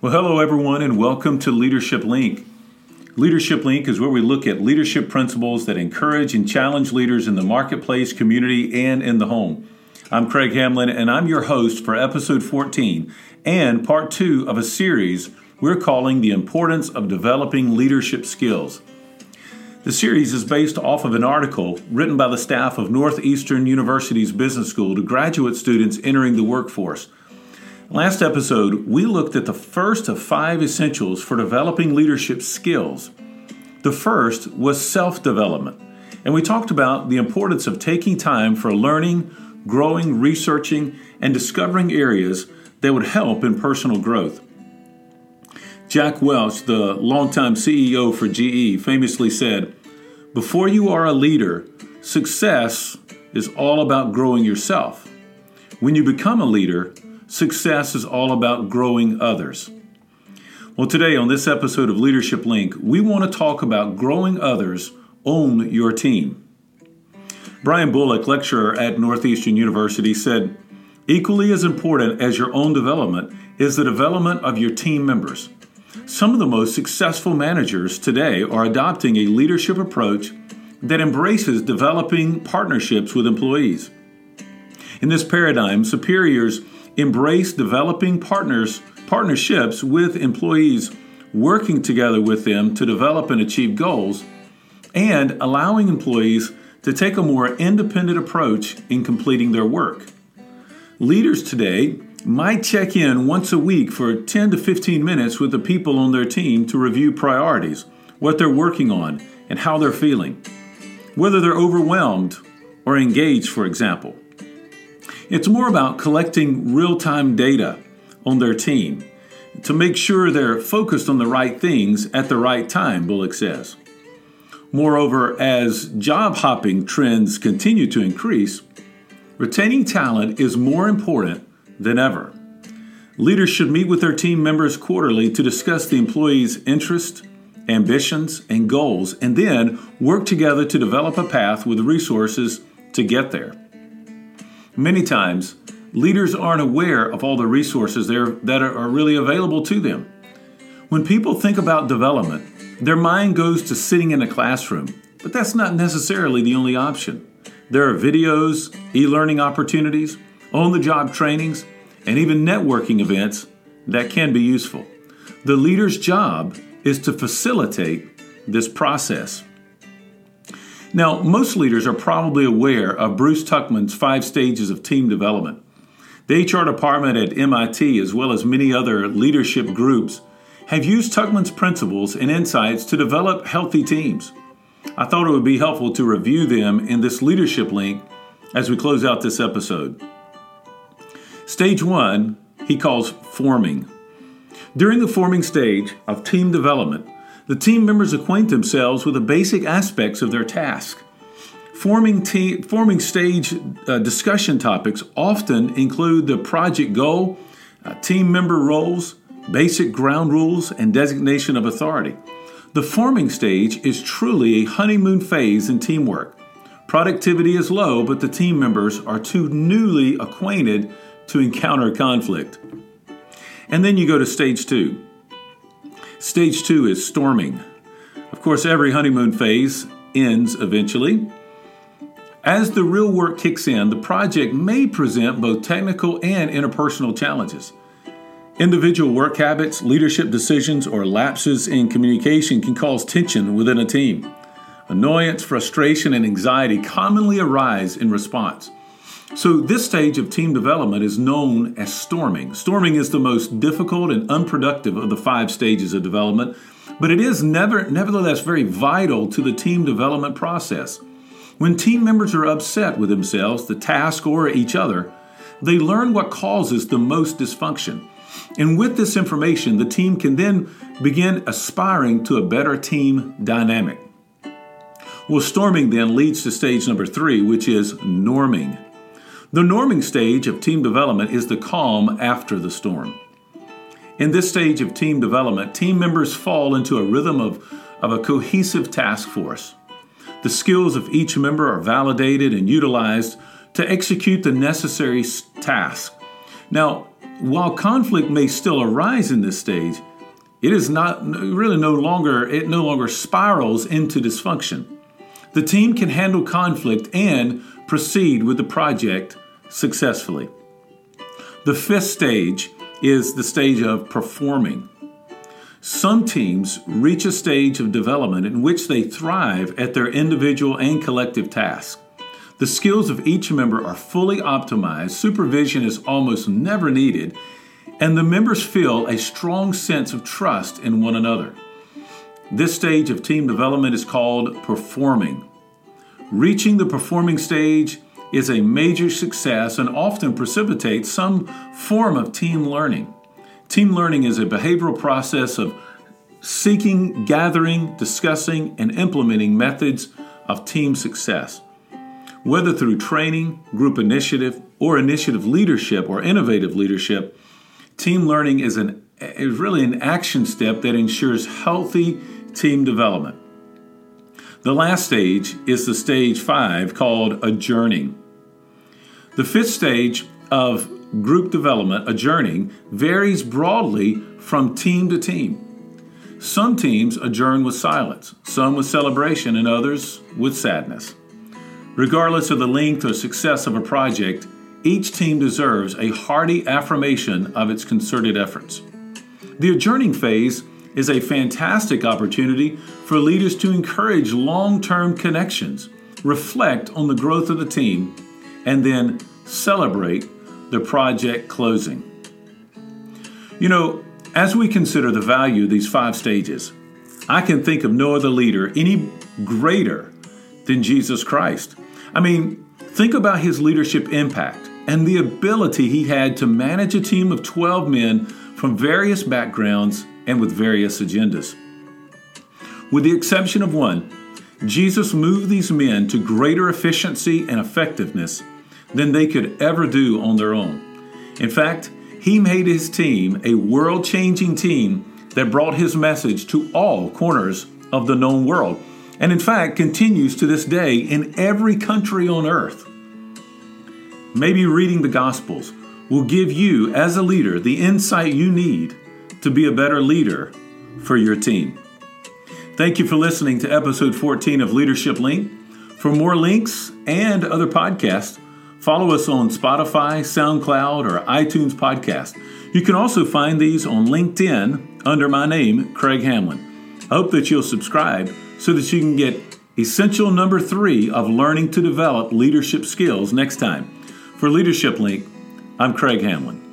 Well, hello, everyone, and welcome to Leadership Link. Leadership Link is where we look at leadership principles that encourage and challenge leaders in the marketplace, community, and in the home. I'm Craig Hamlin, and I'm your host for episode 14 and part two of a series we're calling The Importance of Developing Leadership Skills. The series is based off of an article written by the staff of Northeastern University's Business School to graduate students entering the workforce. Last episode, we looked at the first of five essentials for developing leadership skills. The first was self development, and we talked about the importance of taking time for learning, growing, researching, and discovering areas that would help in personal growth. Jack Welch, the longtime CEO for GE, famously said, Before you are a leader, success is all about growing yourself. When you become a leader, Success is all about growing others. Well, today on this episode of Leadership Link, we want to talk about growing others on your team. Brian Bullock, lecturer at Northeastern University, said, Equally as important as your own development is the development of your team members. Some of the most successful managers today are adopting a leadership approach that embraces developing partnerships with employees. In this paradigm, superiors embrace developing partners partnerships with employees working together with them to develop and achieve goals and allowing employees to take a more independent approach in completing their work. Leaders today might check in once a week for 10 to 15 minutes with the people on their team to review priorities, what they're working on, and how they're feeling, whether they're overwhelmed or engaged, for example. It's more about collecting real time data on their team to make sure they're focused on the right things at the right time, Bullock says. Moreover, as job hopping trends continue to increase, retaining talent is more important than ever. Leaders should meet with their team members quarterly to discuss the employee's interests, ambitions, and goals, and then work together to develop a path with resources to get there. Many times, leaders aren't aware of all the resources there that are really available to them. When people think about development, their mind goes to sitting in a classroom, but that's not necessarily the only option. There are videos, e learning opportunities, on the job trainings, and even networking events that can be useful. The leader's job is to facilitate this process. Now, most leaders are probably aware of Bruce Tuckman's five stages of team development. The HR department at MIT, as well as many other leadership groups, have used Tuckman's principles and insights to develop healthy teams. I thought it would be helpful to review them in this leadership link as we close out this episode. Stage one, he calls forming. During the forming stage of team development, the team members acquaint themselves with the basic aspects of their task. Forming, te- forming stage uh, discussion topics often include the project goal, uh, team member roles, basic ground rules, and designation of authority. The forming stage is truly a honeymoon phase in teamwork. Productivity is low, but the team members are too newly acquainted to encounter conflict. And then you go to stage two. Stage two is storming. Of course, every honeymoon phase ends eventually. As the real work kicks in, the project may present both technical and interpersonal challenges. Individual work habits, leadership decisions, or lapses in communication can cause tension within a team. Annoyance, frustration, and anxiety commonly arise in response. So, this stage of team development is known as storming. Storming is the most difficult and unproductive of the five stages of development, but it is never, nevertheless very vital to the team development process. When team members are upset with themselves, the task, or each other, they learn what causes the most dysfunction. And with this information, the team can then begin aspiring to a better team dynamic. Well, storming then leads to stage number three, which is norming. The norming stage of team development is the calm after the storm. In this stage of team development, team members fall into a rhythm of, of a cohesive task force. The skills of each member are validated and utilized to execute the necessary task. Now, while conflict may still arise in this stage, it is not really no longer it no longer spirals into dysfunction. The team can handle conflict and proceed with the project successfully. The fifth stage is the stage of performing. Some teams reach a stage of development in which they thrive at their individual and collective tasks. The skills of each member are fully optimized, supervision is almost never needed, and the members feel a strong sense of trust in one another. This stage of team development is called performing. Reaching the performing stage is a major success and often precipitates some form of team learning. Team learning is a behavioral process of seeking, gathering, discussing, and implementing methods of team success. Whether through training, group initiative, or initiative leadership or innovative leadership, team learning is, an, is really an action step that ensures healthy team development. The last stage is the stage five called adjourning. The fifth stage of group development, adjourning, varies broadly from team to team. Some teams adjourn with silence, some with celebration, and others with sadness. Regardless of the length or success of a project, each team deserves a hearty affirmation of its concerted efforts. The adjourning phase is a fantastic opportunity for leaders to encourage long term connections, reflect on the growth of the team, and then celebrate the project closing. You know, as we consider the value of these five stages, I can think of no other leader any greater than Jesus Christ. I mean, think about his leadership impact and the ability he had to manage a team of 12 men from various backgrounds and with various agendas. With the exception of one, Jesus moved these men to greater efficiency and effectiveness than they could ever do on their own. In fact, he made his team a world changing team that brought his message to all corners of the known world, and in fact continues to this day in every country on earth. Maybe reading the Gospels will give you, as a leader, the insight you need to be a better leader for your team. Thank you for listening to episode 14 of Leadership Link. For more links and other podcasts, Follow us on Spotify, SoundCloud, or iTunes Podcast. You can also find these on LinkedIn under my name, Craig Hamlin. I hope that you'll subscribe so that you can get essential number three of learning to develop leadership skills next time. For Leadership Link, I'm Craig Hamlin.